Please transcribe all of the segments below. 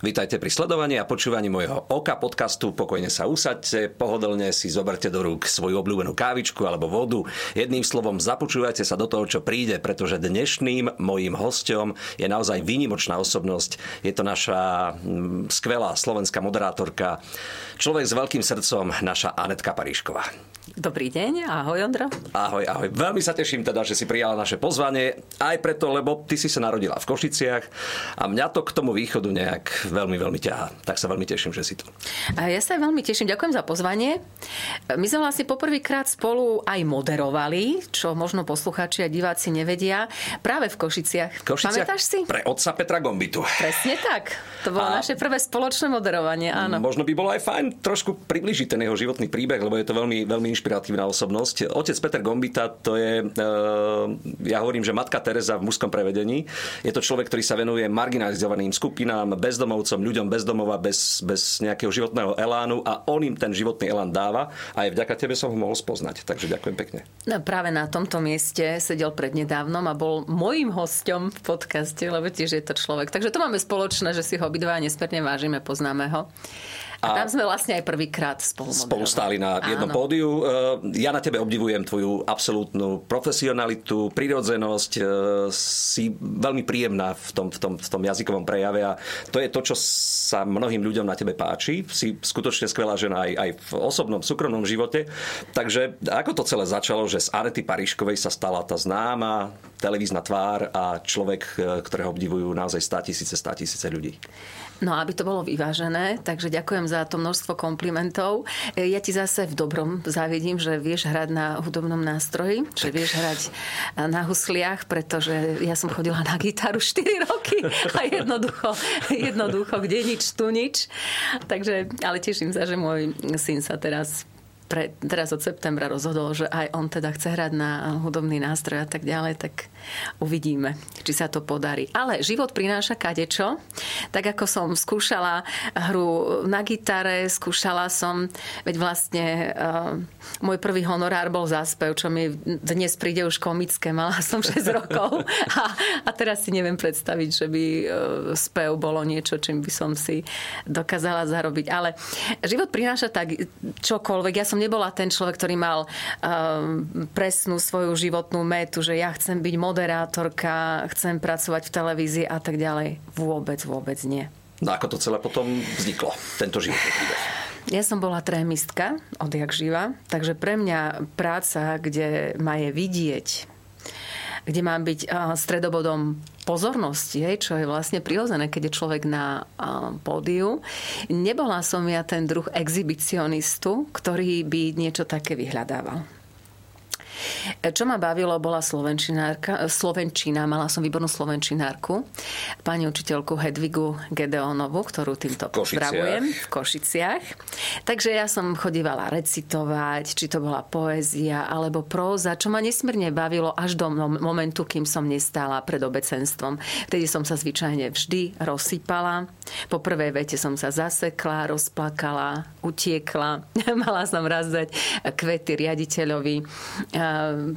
Vítajte pri sledovaní a počúvaní môjho Oka podcastu. Pokojne sa usaďte, pohodlne si zoberte do rúk svoju obľúbenú kávičku alebo vodu. Jedným slovom, započúvajte sa do toho, čo príde, pretože dnešným mojím hostom je naozaj výnimočná osobnosť. Je to naša mm, skvelá slovenská moderátorka, človek s veľkým srdcom, naša Anetka Paríšková. Dobrý deň, ahoj Ondro. Ahoj, ahoj. Veľmi sa teším teda, že si prijala naše pozvanie, aj preto, lebo ty si sa narodila v Košiciach a mňa to k tomu východu nejak veľmi, veľmi ťahá. Tak sa veľmi teším, že si tu. A ja sa veľmi teším, ďakujem za pozvanie. My sme vlastne poprvýkrát spolu aj moderovali, čo možno poslucháči a diváci nevedia, práve v Košiciach. V Košiciach Pamätáš si? Pre otca Petra Gombitu. Presne tak. To bolo a... naše prvé spoločné moderovanie, áno. Možno by bolo aj fajn trošku približiť ten jeho životný príbeh, lebo je to veľmi, veľmi inšpiratívna osobnosť. Otec Peter Gombita, to je, eh, ja hovorím, že matka Teresa v mužskom prevedení. Je to človek, ktorý sa venuje marginalizovaným skupinám, bezdomovcom, ľuďom bezdomova, bez, bez nejakého životného elánu a on im ten životný elán dáva a aj vďaka tebe som ho mohol spoznať. Takže ďakujem pekne. No, práve na tomto mieste sedel prednedávnom a bol môjim hosťom v podcaste, lebo tiež je to človek. Takže to máme spoločné, že si ho obidva nesmierne vážime, poznáme ho. A, a tam sme vlastne aj prvýkrát spolu Spolu stáli na jednom Áno. pódiu. E, ja na tebe obdivujem tvoju absolútnu profesionalitu, prirodzenosť. E, si veľmi príjemná v tom, v, tom, v tom jazykovom prejave a to je to, čo sa mnohým ľuďom na tebe páči. Si skutočne skvelá žena aj, aj v osobnom, súkromnom živote. Takže ako to celé začalo, že z Arety Paríškovej sa stala tá známa televízna tvár a človek, e, ktorého obdivujú naozaj 100 tisíce, 100 tisíce ľudí? No, aby to bolo vyvážené, takže ďakujem za to množstvo komplimentov. E, ja ti zase v dobrom závidím, že vieš hrať na hudobnom nástroji, že vieš hrať na husliach, pretože ja som chodila na gitaru 4 roky a jednoducho, jednoducho kde nič, tu nič. Takže, ale teším sa, že môj syn sa teraz pre, teraz od septembra rozhodol, že aj on teda chce hrať na hudobný nástroj a tak ďalej, tak uvidíme, či sa to podarí. Ale život prináša kadečo. Tak ako som skúšala hru na gitare, skúšala som, veď vlastne uh, môj prvý honorár bol za spev, čo mi dnes príde už komické. Mala som 6 rokov a, a teraz si neviem predstaviť, že by uh, spev bolo niečo, čím by som si dokázala zarobiť. Ale život prináša tak čokoľvek. Ja som nebola ten človek, ktorý mal um, presnú svoju životnú metu, že ja chcem byť moderátorka, chcem pracovať v televízii a tak ďalej. Vôbec, vôbec nie. No ako to celé potom vzniklo, tento životný príbeh? Ja som bola trémistka odjak živa, takže pre mňa práca, kde ma je vidieť, kde mám byť stredobodom pozornosti, čo je vlastne prirodzené, keď je človek na pódiu. Nebola som ja ten druh exhibicionistu, ktorý by niečo také vyhľadával. Čo ma bavilo, bola slovenčinárka, slovenčina, mala som výbornú slovenčinárku, pani učiteľku Hedvigu Gedeonovu, ktorú týmto pozdravujem v Košiciach. Takže ja som chodívala recitovať, či to bola poézia alebo próza, čo ma nesmierne bavilo až do momentu, kým som nestála pred obecenstvom. Vtedy som sa zvyčajne vždy rozsypala. Po prvej vete som sa zasekla, rozplakala, utiekla. Mala som raz dať kvety riaditeľovi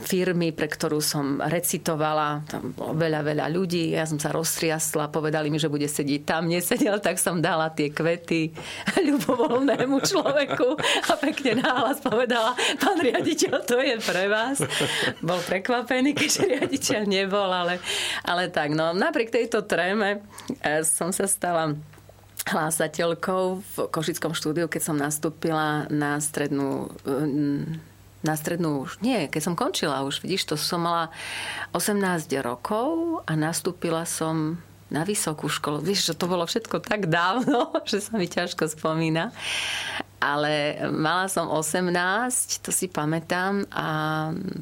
firmy, pre ktorú som recitovala. Tam bolo veľa, veľa ľudí. Ja som sa roztriasla, povedali mi, že bude sedieť tam. Nesedel, tak som dala tie kvety ľubovoľnému človeku a pekne náhlas povedala, pán riaditeľ, to je pre vás. Bol prekvapený, keďže riaditeľ nebol, ale, ale tak. No, napriek tejto tréme e, som sa stala hlásateľkou v Košickom štúdiu, keď som nastúpila na strednú na strednú už nie, keď som končila už, vidíš, to som mala 18 rokov a nastúpila som na vysokú školu. Víš, že to bolo všetko tak dávno, že sa mi ťažko spomína ale mala som 18, to si pamätám a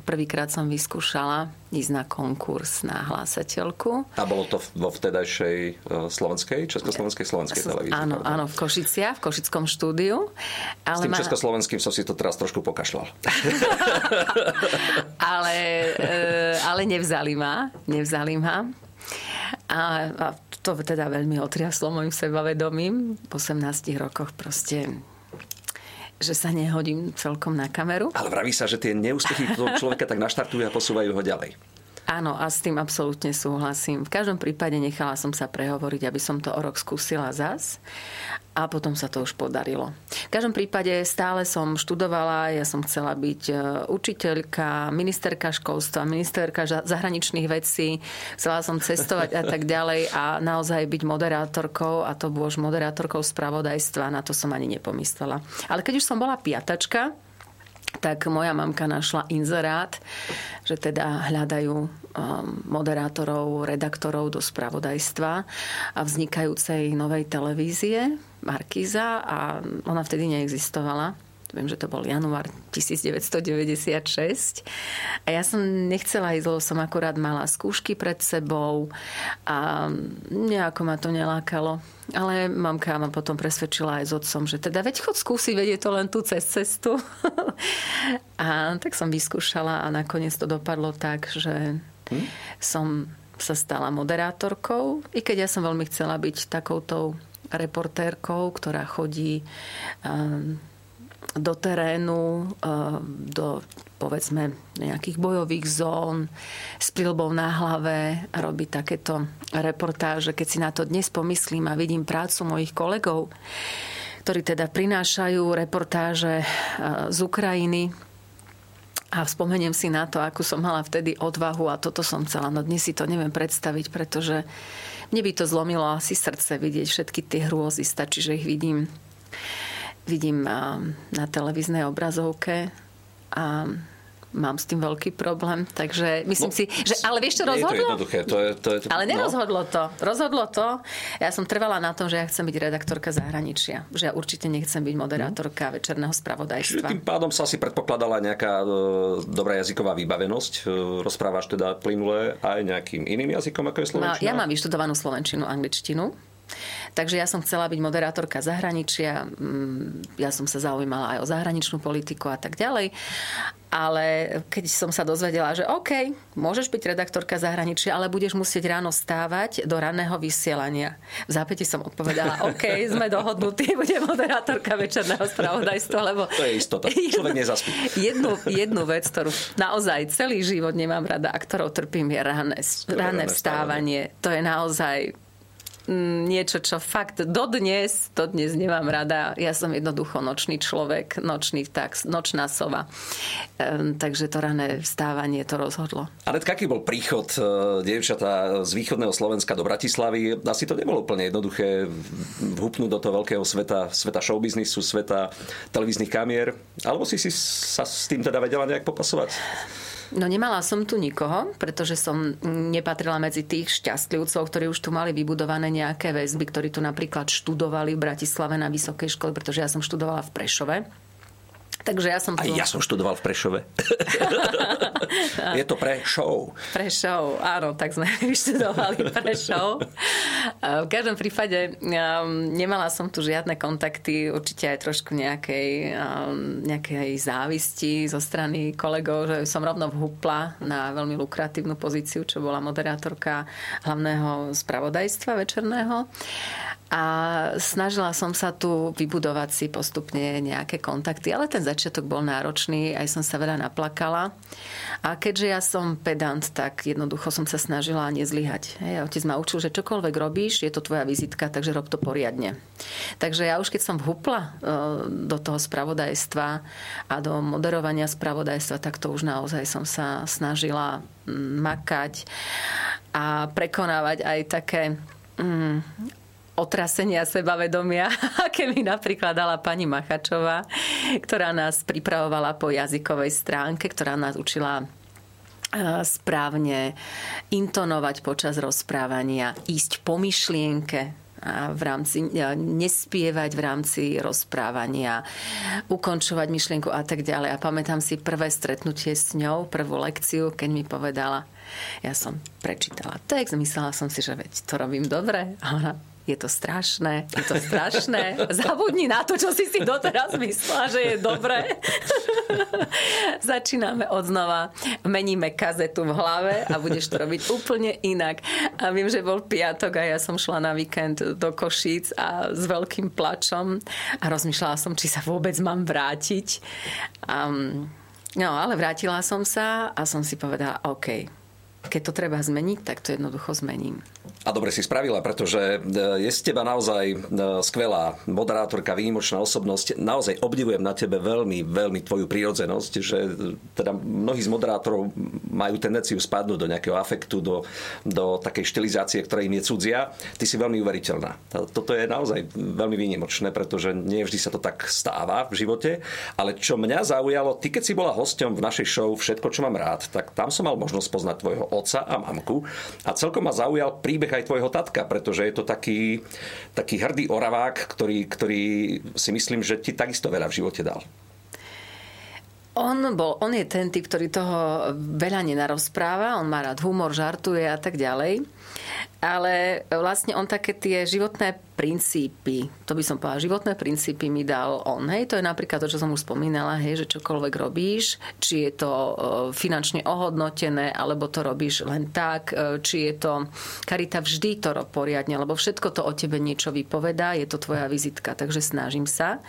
prvýkrát som vyskúšala ísť na konkurs na hlásateľku. A bolo to vo vtedajšej e, slovenskej, československej, slovenskej televízii? Áno, pravda? áno, v Košiciach, v Košickom štúdiu. Ale S tým ma... československým som si to teraz trošku pokašľal. ale, e, ale nevzali ma, nevzali ma. A, a to teda veľmi otriaslo môjim sebavedomím. V 18 rokoch proste že sa nehodím celkom na kameru. Ale vraví sa, že tie neúspechy toho človeka tak naštartujú a posúvajú ho ďalej. Áno, a s tým absolútne súhlasím. V každom prípade nechala som sa prehovoriť, aby som to o rok skúsila zas a potom sa to už podarilo. V každom prípade stále som študovala, ja som chcela byť e, učiteľka, ministerka školstva, ministerka zahraničných vecí, chcela som cestovať a tak ďalej a naozaj byť moderátorkou a to bolo moderátorkou spravodajstva, na to som ani nepomyslela. Ale keď už som bola piatačka, tak moja mamka našla inzerát, že teda hľadajú um, moderátorov, redaktorov do spravodajstva a vznikajúcej novej televízie Markíza a ona vtedy neexistovala viem, že to bol január 1996. A ja som nechcela ísť, lebo som akurát mala skúšky pred sebou a nejako ma to nelákalo. Ale mamka ma potom presvedčila aj s otcom, že teda veď chod skúsiť, vedie to len tu cez cestu. a tak som vyskúšala a nakoniec to dopadlo tak, že hm? som sa stala moderátorkou, i keď ja som veľmi chcela byť takoutou reportérkou, ktorá chodí um, do terénu, eh, do povedzme nejakých bojových zón s prilbou na hlave robiť takéto reportáže. Keď si na to dnes pomyslím a vidím prácu mojich kolegov, ktorí teda prinášajú reportáže eh, z Ukrajiny, a spomeniem si na to, akú som mala vtedy odvahu a toto som chcela. No dnes si to neviem predstaviť, pretože mne by to zlomilo asi srdce vidieť všetky tie hrôzy. Stačí, že ich vidím vidím na televíznej obrazovke a mám s tým veľký problém. Takže myslím no, si, že... Ale vieš, čo rozhodlo? Je to To je, to je, to, ale nerozhodlo no. to. Rozhodlo to. Ja som trvala na tom, že ja chcem byť redaktorka zahraničia. Že ja určite nechcem byť moderátorka no. večerného spravodajstva. Čiže tým pádom sa si predpokladala nejaká e, dobrá jazyková vybavenosť. E, rozprávaš teda plynule aj nejakým iným jazykom, ako je no, slovenčina? No, ja mám vyštudovanú slovenčinu, angličtinu. Takže ja som chcela byť moderátorka zahraničia, mm, ja som sa zaujímala aj o zahraničnú politiku a tak ďalej. Ale keď som sa dozvedela, že OK, môžeš byť redaktorka zahraničia, ale budeš musieť ráno stávať do ranného vysielania. V zápäti som odpovedala, OK, sme dohodnutí, budem moderátorka večerného spravodajstva, lebo... To je istota. Človek nezaspí. Jednu, jednu vec, ktorú naozaj celý život nemám rada a ktorou trpím, je rané, rané vstávanie. To je naozaj niečo, čo fakt dodnes, dodnes nemám rada. Ja som jednoducho nočný človek, nočný tak, nočná sova. Ehm, takže to rané vstávanie to rozhodlo. Ale aký bol príchod e, dievčatá z východného Slovenska do Bratislavy? Asi to nebolo úplne jednoduché vhupnúť do toho veľkého sveta, sveta showbiznisu, sveta televíznych kamier. Alebo si, si sa s tým teda vedela nejak popasovať? No nemala som tu nikoho, pretože som nepatrila medzi tých šťastlivcov, ktorí už tu mali vybudované nejaké väzby, ktorí tu napríklad študovali v Bratislave na vysokej škole, pretože ja som študovala v Prešove. Takže ja som tu... A ja som študoval v Prešove. je to pre show. Pre show, áno, tak sme vyštudovali pre show. V každom prípade um, nemala som tu žiadne kontakty, určite aj trošku nejakej, um, nejakej závisti zo strany kolegov, že som rovno vhupla na veľmi lukratívnu pozíciu, čo bola moderátorka hlavného spravodajstva večerného. A snažila som sa tu vybudovať si postupne nejaké kontakty, ale ten začiatok bol náročný, aj som sa veľa naplakala. A keďže ja som pedant, tak jednoducho som sa snažila nezlyhať. Hej, otec ma učil, že čokoľvek robíš, je to tvoja vizitka, takže rob to poriadne. Takže ja už keď som vhupla e, do toho spravodajstva a do moderovania spravodajstva, tak to už naozaj som sa snažila makať a prekonávať aj také otrasenia sebavedomia, aké mi napríklad dala pani Machačová, ktorá nás pripravovala po jazykovej stránke, ktorá nás učila správne intonovať počas rozprávania, ísť po myšlienke, a v rámci, nespievať v rámci rozprávania, ukončovať myšlienku a tak ďalej. A pamätám si prvé stretnutie s ňou, prvú lekciu, keď mi povedala, ja som prečítala text, myslela som si, že veď to robím dobre. A ona, je to strašné, je to strašné. Zabudni na to, čo si si doteraz myslela, že je dobré. Začíname od znova, meníme kazetu v hlave a budeš to robiť úplne inak. A viem, že bol piatok a ja som šla na víkend do Košíc a s veľkým plačom a rozmýšľala som, či sa vôbec mám vrátiť. Um, no, ale vrátila som sa a som si povedala, OK, keď to treba zmeniť, tak to jednoducho zmením. A dobre si spravila, pretože e, je z teba naozaj e, skvelá moderátorka, výnimočná osobnosť. Naozaj obdivujem na tebe veľmi, veľmi tvoju prírodzenosť, že e, teda mnohí z moderátorov majú tendenciu spadnúť do nejakého afektu, do, do takej štilizácie, ktorá im je cudzia. Ty si veľmi uveriteľná. Toto je naozaj veľmi výnimočné, pretože nie vždy sa to tak stáva v živote. Ale čo mňa zaujalo, ty keď si bola hosťom v našej show Všetko, čo mám rád, tak tam som mal možnosť poznať tvojho otca a mamku. A celkom ma zaujal príbeh aj tvojho tatka, pretože je to taký, taký hrdý oravák, ktorý, ktorý si myslím, že ti takisto veľa v živote dal. On, bol, on je ten typ, ktorý toho veľa nenarozpráva, on má rád humor, žartuje a tak ďalej. Ale vlastne on také tie životné princípy, to by som povedala, životné princípy mi dal on. Hej, to je napríklad to, čo som už spomínala, hej, že čokoľvek robíš, či je to e, finančne ohodnotené, alebo to robíš len tak, e, či je to karita vždy to poriadne, lebo všetko to o tebe niečo vypovedá, je to tvoja vizitka, takže snažím sa.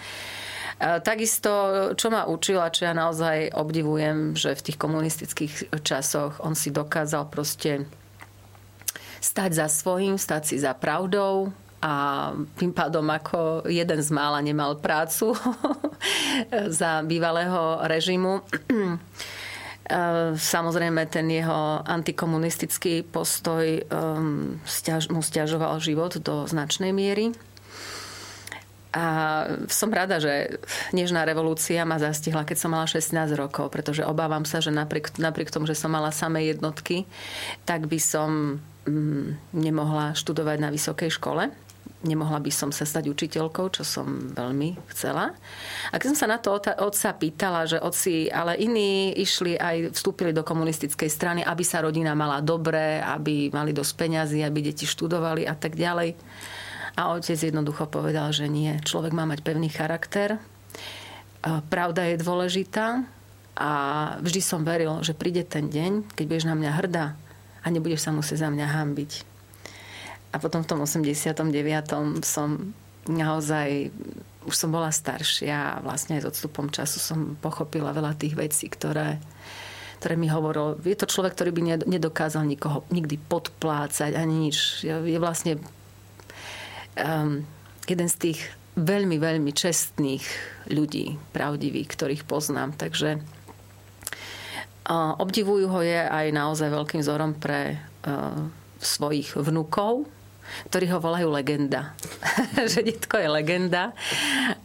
Takisto, čo ma učila, čo ja naozaj obdivujem, že v tých komunistických časoch on si dokázal proste stať za svojím, stať si za pravdou, a tým pádom ako jeden z mála nemal prácu za bývalého režimu. Samozrejme, ten jeho antikomunistický postoj um, mu stiažoval život do značnej miery. A som rada, že Nežná revolúcia ma zastihla, keď som mala 16 rokov, pretože obávam sa, že napriek, napriek tomu, že som mala samé jednotky, tak by som mm, nemohla študovať na vysokej škole. Nemohla by som sa stať učiteľkou, čo som veľmi chcela. A keď som sa na to otca pýtala, že otci, ale iní išli aj, vstúpili do komunistickej strany, aby sa rodina mala dobre, aby mali dosť peňazí, aby deti študovali a tak ďalej a otec jednoducho povedal, že nie. Človek má mať pevný charakter. Pravda je dôležitá a vždy som veril, že príde ten deň, keď budeš na mňa hrdá a nebudeš sa musieť za mňa hambiť. A potom v tom 89. som naozaj už som bola staršia a vlastne aj s odstupom času som pochopila veľa tých vecí, ktoré, ktoré mi hovoril. Je to človek, ktorý by nedokázal nikoho nikdy podplácať ani nič. Je vlastne um, jeden z tých veľmi, veľmi čestných ľudí, pravdivých, ktorých poznám. Takže uh, obdivujú ho je aj naozaj veľkým vzorom pre uh, svojich vnúkov, ktorí ho volajú legenda. že detko je legenda.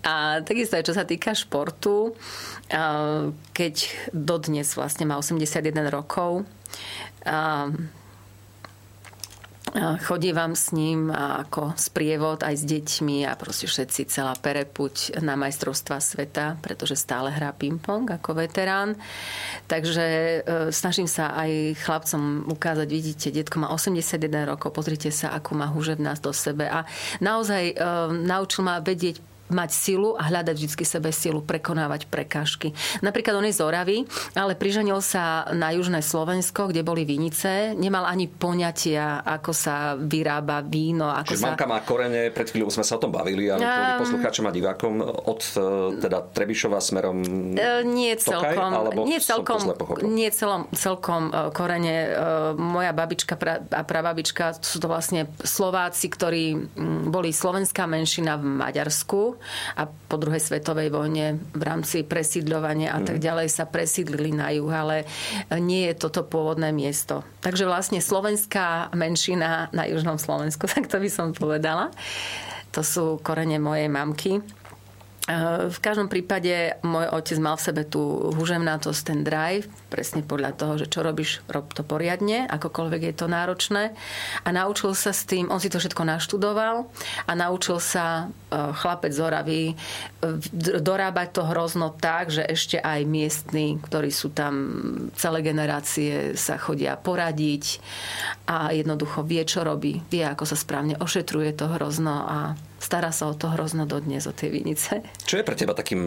A takisto aj čo sa týka športu, uh, keď dodnes vlastne má 81 rokov, Chodívam s ním ako sprievod aj s deťmi a proste všetci celá perepuť na majstrovstva sveta, pretože stále hrá ping-pong ako veterán. Takže e, snažím sa aj chlapcom ukázať, vidíte, detko má 81 rokov, pozrite sa, akú má húževnosť do sebe. A naozaj e, naučil ma vedieť mať silu a hľadať vždy sebe silu, prekonávať prekážky. Napríklad on je z Oravy, ale priženil sa na južné Slovensko, kde boli vinice. Nemal ani poňatia, ako sa vyrába víno. Ako Čiže sa... mamka má korene, pred chvíľou sme sa o tom bavili, ale um, poslucháčom a divákom od e, teda Trebišova smerom uh, nie celkom, Tokaj, alebo nie celkom, nie celom, celkom uh, korene. Moja babička a prababička sú to vlastne Slováci, ktorí boli slovenská menšina v Maďarsku a po druhej svetovej vojne v rámci presídľovania a tak mhm. ďalej sa presídlili na juh, ale nie je toto pôvodné miesto. Takže vlastne slovenská menšina na južnom Slovensku, tak to by som povedala. To sú korene mojej mamky. Eh, v každom prípade môj otec mal v sebe tú hužemnatosť, ten drive, presne podľa toho, že čo robíš, rob to poriadne, akokoľvek je to náročné. A naučil sa s tým, on si to všetko naštudoval a naučil sa eh, chlapec z Oravy eh, dorábať to hrozno tak, že ešte aj miestni, ktorí sú tam celé generácie, sa chodia poradiť a jednoducho vie, čo robí, vie, ako sa správne ošetruje to hrozno a stará sa o to hrozno dodnes, o tie vinice. Čo je pre teba takým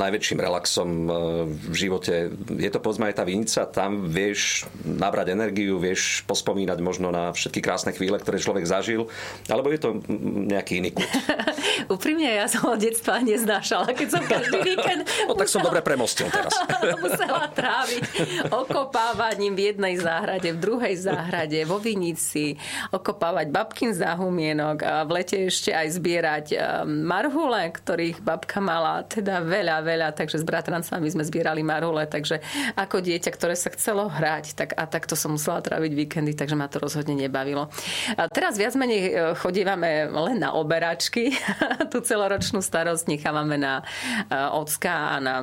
najväčším relaxom e, v živote? Je to povedzme aj tá vinica, tam vieš nabrať energiu, vieš pospomínať možno na všetky krásne chvíle, ktoré človek zažil, alebo je to nejaký iný kút? Úprimne, ja som od detstva neznášala, keď som každý víkend... no tak som dobre premostil teraz. musela tráviť okopávaním v jednej záhrade, v druhej záhrade, vo vinici, okopávať babkin záhumienok a v lete ešte aj zbierať eh, marhule, ktorých babka mala teda veľa, veľa, takže s bratrancami sme zbierali marhule, takže ako dieťa, ktoré sa chcelo hrať, tak a takto som musela tráviť víkendy, takže ma to rozhodne nebavilo. A teraz viac menej eh, chodívame len na oberačky, tú celoročnú starosť nechávame na eh, ocka a na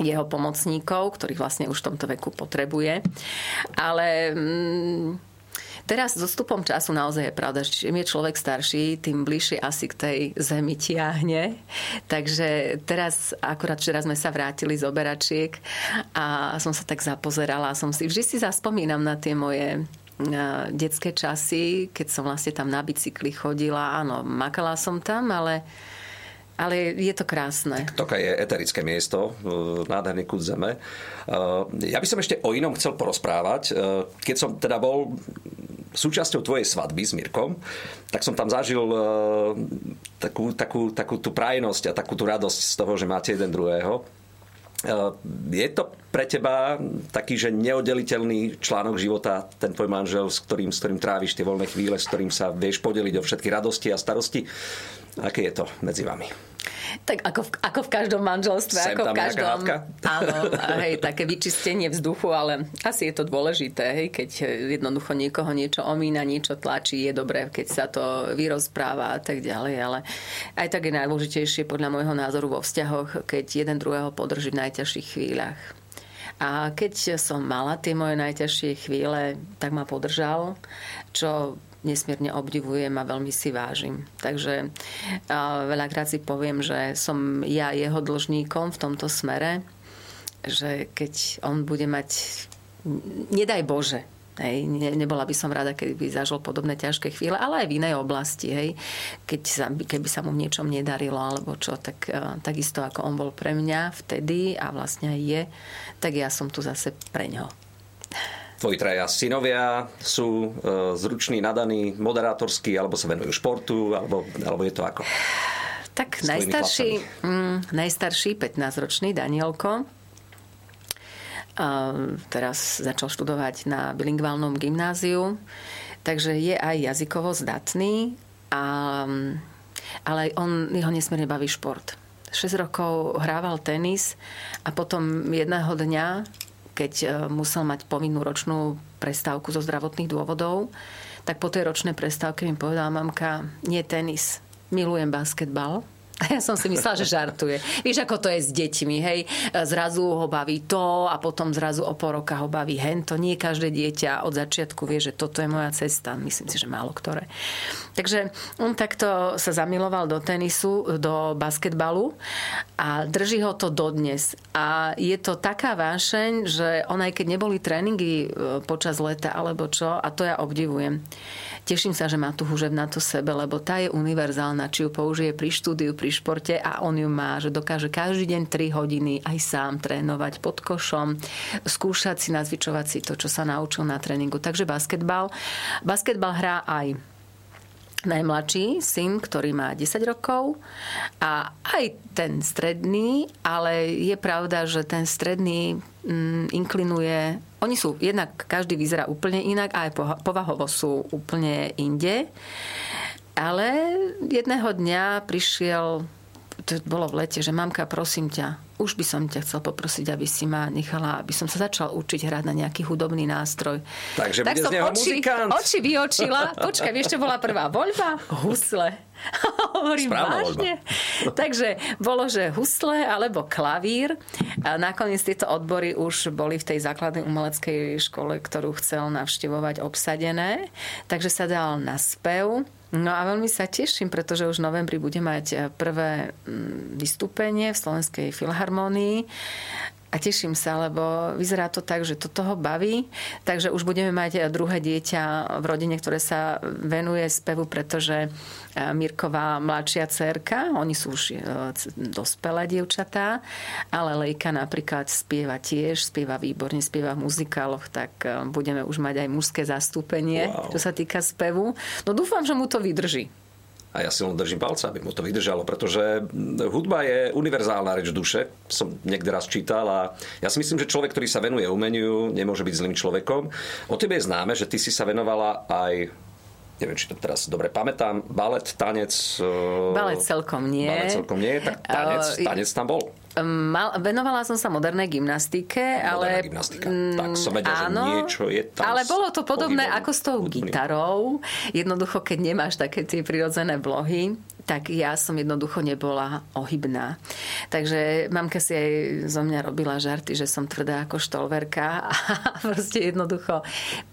jeho pomocníkov, ktorých vlastne už v tomto veku potrebuje. Ale mm, Teraz s odstupom času naozaj je pravda, že čím je človek starší, tým bližšie asi k tej zemi tiahne. Takže teraz, akurát včera sme sa vrátili z oberačiek a som sa tak zapozerala. Som si, vždy si zaspomínam na tie moje detské časy, keď som vlastne tam na bicykli chodila. Áno, makala som tam, ale ale je to krásne. Toka je eterické miesto, e, nádherný kud zeme. E, ja by som ešte o inom chcel porozprávať. E, keď som teda bol súčasťou tvojej svadby s Mirkom, tak som tam zažil takú, takú, takú tú prajnosť a takú tú radosť z toho, že máte jeden druhého. Je to pre teba taký, že neoddeliteľný článok života, ten tvoj manžel, s ktorým, s ktorým tráviš tie voľné chvíle, s ktorým sa vieš podeliť o všetky radosti a starosti? Aké je to medzi vami? Tak ako v, ako v každom manželstve, Sem ako v každom... Áno, hej, také vyčistenie vzduchu, ale asi je to dôležité, hej, keď jednoducho niekoho niečo omína, niečo tlačí, je dobré, keď sa to vyrozpráva a tak ďalej, ale aj tak je najdôležitejšie podľa môjho názoru vo vzťahoch, keď jeden druhého podrží v najťažších chvíľach. A keď som mala tie moje najťažšie chvíle, tak ma podržal, čo nesmierne obdivujem a veľmi si vážim. Takže veľakrát si poviem, že som ja jeho dlžníkom v tomto smere, že keď on bude mať, nedaj Bože, Hej, ne, nebola by som rada, keby zažil podobné ťažké chvíle, ale aj v inej oblasti. Hej. Keď sa, keby sa mu v niečom nedarilo, alebo čo, tak takisto ako on bol pre mňa vtedy a vlastne aj je, tak ja som tu zase pre ňo. Tvoji traja synovia sú e, zruční, nadaní, moderátorskí, alebo sa venujú športu, alebo, alebo je to ako? Tak najstarší, mm, najstarší 15-ročný Danielko a teraz začal študovať na bilingválnom gymnáziu, takže je aj jazykovo zdatný, a, ale on, jeho nesmierne baví šport. 6 rokov hrával tenis a potom jedného dňa keď e, musel mať povinnú ročnú prestávku zo zdravotných dôvodov, tak po tej ročnej prestávke mi povedala mamka, nie tenis, milujem basketbal ja som si myslela, že žartuje. Vieš, ako to je s deťmi, hej? Zrazu ho baví to a potom zrazu o pol roka ho baví hento. Nie každé dieťa od začiatku vie, že toto je moja cesta. Myslím si, že málo ktoré. Takže on takto sa zamiloval do tenisu, do basketbalu a drží ho to dodnes. A je to taká vášeň, že on aj keď neboli tréningy e, počas leta alebo čo, a to ja obdivujem. Teším sa, že má tú hužev na to sebe, lebo tá je univerzálna, či ju použije pri štúdiu, pri športe a on ju má, že dokáže každý deň 3 hodiny aj sám trénovať pod košom, skúšať si, nazvičovať si to, čo sa naučil na tréningu. Takže basketbal. Basketbal hrá aj najmladší syn, ktorý má 10 rokov a aj ten stredný, ale je pravda, že ten stredný mm, inklinuje oni sú, jednak každý vyzerá úplne inak a aj povahovo sú úplne inde. Ale jedného dňa prišiel, to bolo v lete, že mamka, prosím ťa, už by som ťa chcel poprosiť, aby si ma nechala, aby som sa začal učiť hrať na nejaký hudobný nástroj. Takže tak som oči, oči vyočila. Počkaj, ešte bola prvá voľba? Husle. Hovorím Správna vážne. Voľba. Takže bolo, že husle alebo klavír. A nakoniec tieto odbory už boli v tej základnej umeleckej škole, ktorú chcel navštevovať obsadené. Takže sa dal na spev. No a veľmi sa teším, pretože už v novembri bude mať prvé mm, vystúpenie v Slovenskej filharmonii a teším sa, lebo vyzerá to tak, že to toho baví, takže už budeme mať druhé dieťa v rodine, ktoré sa venuje spevu, pretože e, Mirková mladšia cerka, oni sú už e, dospelé dievčatá, ale Lejka napríklad spieva tiež, spieva výborne, spieva v muzikáloch, tak budeme už mať aj mužské zastúpenie, wow. čo sa týka spevu. No dúfam, že mu to vydrží a ja si len držím palca, aby mu to vydržalo, pretože hudba je univerzálna reč duše, som niekde raz čítal a ja si myslím, že človek, ktorý sa venuje umeniu, nemôže byť zlým človekom. O tebe je známe, že ty si sa venovala aj neviem, či to teraz dobre pamätám, balet, tanec... Balet celkom nie. Balet celkom nie, tak tanec, tanec tam bol. Mal, venovala som sa modernej gymnastike, Moderná ale... gymnastika. Tak som vedel, áno, že niečo je tam. Ale bolo to podobné ako s tou hudbný. gitarou. Jednoducho, keď nemáš také tie prirodzené vlohy, tak ja som jednoducho nebola ohybná. Takže mamka si aj zo mňa robila žarty, že som tvrdá ako štolverka a proste jednoducho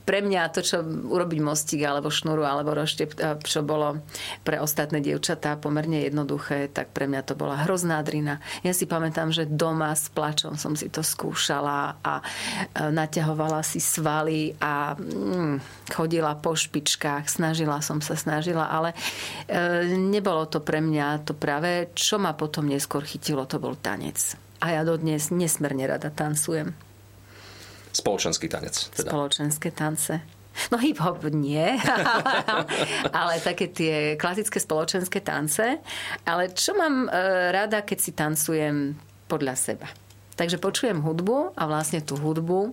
pre mňa to, čo urobiť mostík alebo šnuru alebo roštep, čo bolo pre ostatné dievčatá pomerne jednoduché, tak pre mňa to bola hrozná drina. Ja si pamätám, že doma s plačom som si to skúšala a e, naťahovala si svaly a mm, chodila po špičkách, snažila som sa, snažila, ale e, nebolo bolo to pre mňa to práve, čo ma potom neskôr chytilo, to bol tanec. A ja dodnes nesmerne rada tancujem. Spoločenský tanec. Teda. Spoločenské tance. No hip-hop nie, ale také tie klasické spoločenské tance. Ale čo mám e, rada, keď si tancujem podľa seba. Takže počujem hudbu a vlastne tú hudbu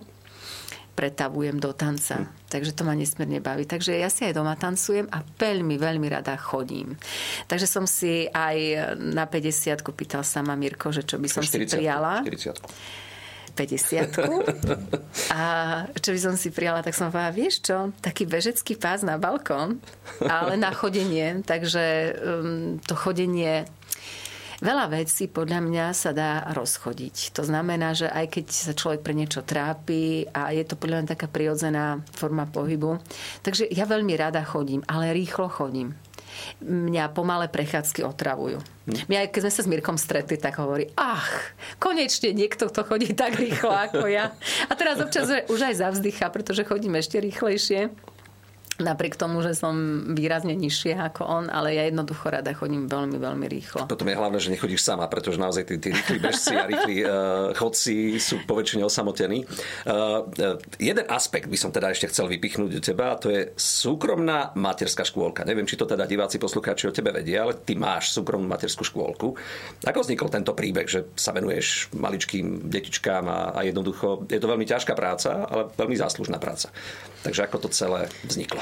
pretavujem do tanca. Hm. Takže to ma nesmierne baví. Takže ja si aj doma tancujem a veľmi, veľmi rada chodím. Takže som si aj na 50 pýtal sama Mirko, že čo by som 40, si prijala. 40. 50 A čo by som si prijala, tak som povedala, vieš čo, taký bežecký pás na balkón, ale na chodenie. Takže um, to chodenie Veľa vecí podľa mňa sa dá rozchodiť. To znamená, že aj keď sa človek pre niečo trápi a je to podľa mňa taká prirodzená forma pohybu. Takže ja veľmi rada chodím, ale rýchlo chodím mňa pomalé prechádzky otravujú. Hm. My aj keď sme sa s Mirkom stretli, tak hovorí, ach, konečne niekto, kto chodí tak rýchlo ako ja. A teraz občas už aj zavzdycha, pretože chodím ešte rýchlejšie. Napriek tomu, že som výrazne nižšie ako on, ale ja jednoducho rada chodím veľmi, veľmi rýchlo. Potom je hlavné, že nechodíš sama, pretože naozaj tí, tí rýchli bežci a rýchli uh, chodci sú poväčšine osamotení. Uh, uh, jeden aspekt by som teda ešte chcel vypichnúť u teba, a to je súkromná materská škôlka. Neviem, či to teda diváci, poslucháči o tebe vedia, ale ty máš súkromnú materskú škôlku. Ako vznikol tento príbeh, že sa venuješ maličkým detičkám a, a jednoducho je to veľmi ťažká práca, ale veľmi záslužná práca. Takže ako to celé vzniklo?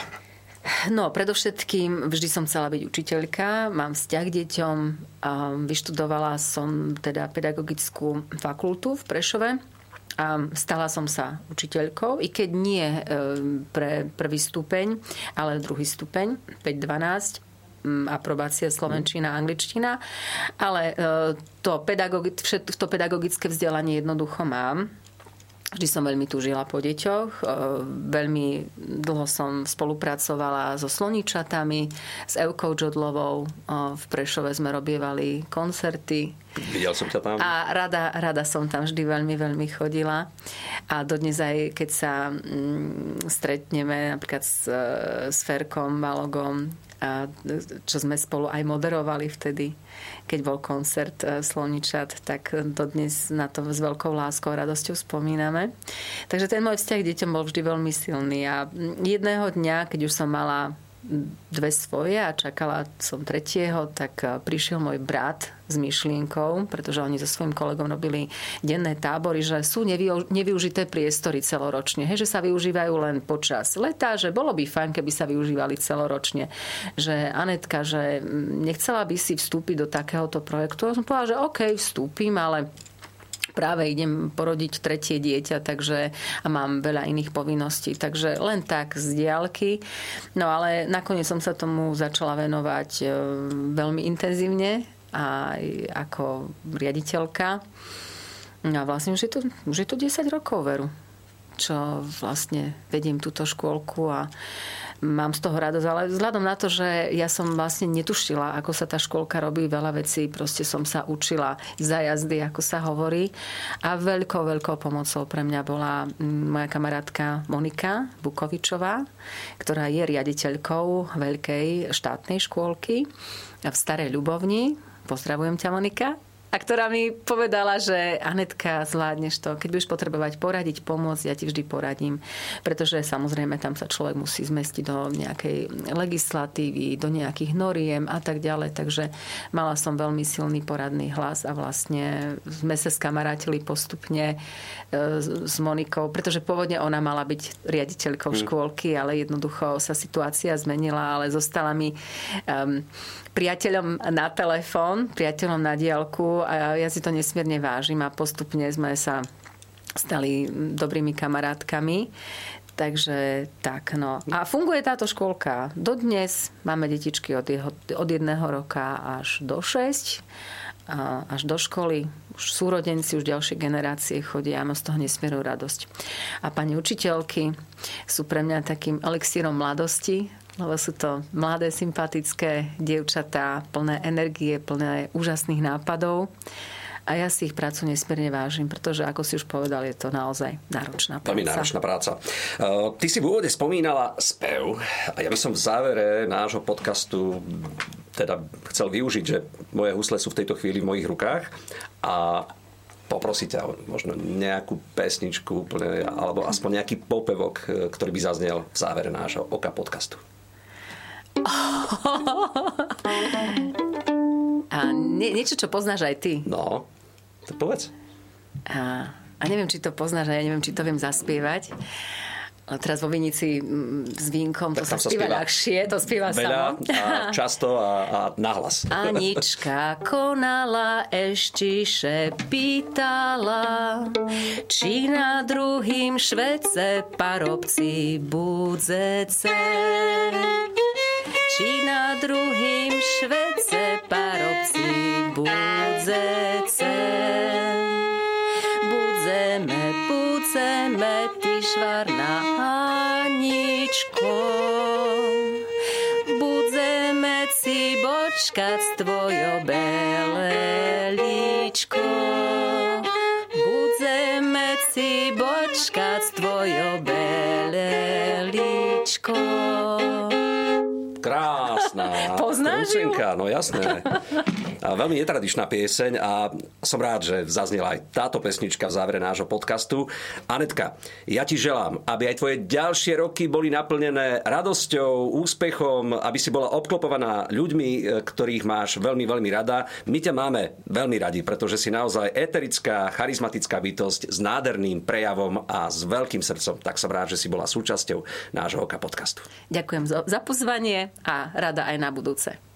No, predovšetkým vždy som chcela byť učiteľka, mám vzťah k deťom, a vyštudovala som teda pedagogickú fakultu v Prešove a stala som sa učiteľkou, i keď nie e, pre prvý stupeň, ale druhý stupeň, 5-12 aprobácia slovenčina, angličtina, ale e, to, pedagogi- to pedagogické vzdelanie jednoducho mám Vždy som veľmi túžila po deťoch. E, veľmi dlho som spolupracovala so sloničatami, s Eukou Džodlovou. E, v Prešove sme robievali koncerty. Videl som ťa tam. A rada, rada som tam vždy veľmi, veľmi chodila. A dodnes aj, keď sa mm, stretneme napríklad s, e, s Ferkom Malogom, čo sme spolu aj moderovali vtedy, keď bol koncert e, Sloničat, tak dodnes na to s veľkou láskou a radosťou spomíname. Takže ten môj vzťah k deťom bol vždy veľmi silný a jedného dňa, keď už som mala dve svoje a čakala som tretieho, tak e, prišiel môj brat s myšlienkou, pretože oni so svojím kolegom robili denné tábory, že sú nevyužité priestory celoročne, hej, že sa využívajú len počas leta, že bolo by fajn, keby sa využívali celoročne. Že Anetka, že nechcela by si vstúpiť do takéhoto projektu. A som povedala, že OK, vstúpim, ale práve idem porodiť tretie dieťa, takže a mám veľa iných povinností. Takže len tak z diálky. No ale nakoniec som sa tomu začala venovať e, veľmi intenzívne aj ako riaditeľka. No a vlastne už je to, už je to 10 rokov veru čo vlastne vediem túto škôlku a mám z toho radosť, ale vzhľadom na to, že ja som vlastne netušila, ako sa tá školka robí, veľa vecí, proste som sa učila za jazdy, ako sa hovorí. A veľkou, veľkou pomocou pre mňa bola mm, moja kamarátka Monika Bukovičová, ktorá je riaditeľkou veľkej štátnej škôlky v Starej Ľubovni. Pozdravujem ťa, Monika a ktorá mi povedala, že Anetka, zvládneš to. Keď budeš potrebovať poradiť, pomôcť, ja ti vždy poradím. Pretože samozrejme tam sa človek musí zmestiť do nejakej legislatívy, do nejakých noriem a tak ďalej. Takže mala som veľmi silný poradný hlas a vlastne sme sa skamarátili postupne e, s Monikou, pretože pôvodne ona mala byť riaditeľkou hmm. škôlky, ale jednoducho sa situácia zmenila, ale zostala mi um, priateľom na telefón, priateľom na diálku a ja si to nesmierne vážim a postupne sme sa stali dobrými kamarátkami. Takže tak, no. A funguje táto škôlka dodnes. Máme detičky od, jeho, od jedného roka až do 6 až do školy. Už súrodenci, už ďalšie generácie chodia a mám z toho nesmierú radosť. A pani učiteľky sú pre mňa takým elixírom mladosti, lebo sú to mladé, sympatické dievčatá, plné energie, plné úžasných nápadov. A ja si ich prácu nesmierne vážim, pretože, ako si už povedal, je to naozaj náročná práca. Veľmi náročná práca. Uh, ty si v úvode spomínala spev a ja by som v závere nášho podcastu teda chcel využiť, že moje husle sú v tejto chvíli v mojich rukách a poprosiť ťa možno nejakú pesničku úplne, alebo aspoň nejaký popevok, ktorý by zaznel v závere nášho Oka podcastu. A nie, niečo, čo poznáš aj ty. No, to povedz. A, a neviem, či to poznáš, a ja neviem, či to viem zaspievať. A teraz vo Vinici s vínkom, to sa, sa spieva ľahšie, to spieva Veľa samo. a často a, a nahlas. Anička konala, eštiše pýtala, či na druhým švece parobci budzece či na druhým švece parobci budzece. Budzeme, budzeme, ty švarná Aničko. Budzeme si bočkať s tvojo beleličko. Budzeme si bočkať s tvojo beleličko. Trúcenka, no jasné. A veľmi netradičná pieseň a som rád, že zaznela aj táto pesnička v závere nášho podcastu. Anetka, ja ti želám, aby aj tvoje ďalšie roky boli naplnené radosťou, úspechom, aby si bola obklopovaná ľuďmi, e, ktorých máš veľmi, veľmi rada. My ťa máme veľmi radi, pretože si naozaj eterická, charizmatická bytosť s nádherným prejavom a s veľkým srdcom. Tak som rád, že si bola súčasťou nášho Oka podcastu. Ďakujem za pozvanie a rada aj na budúce.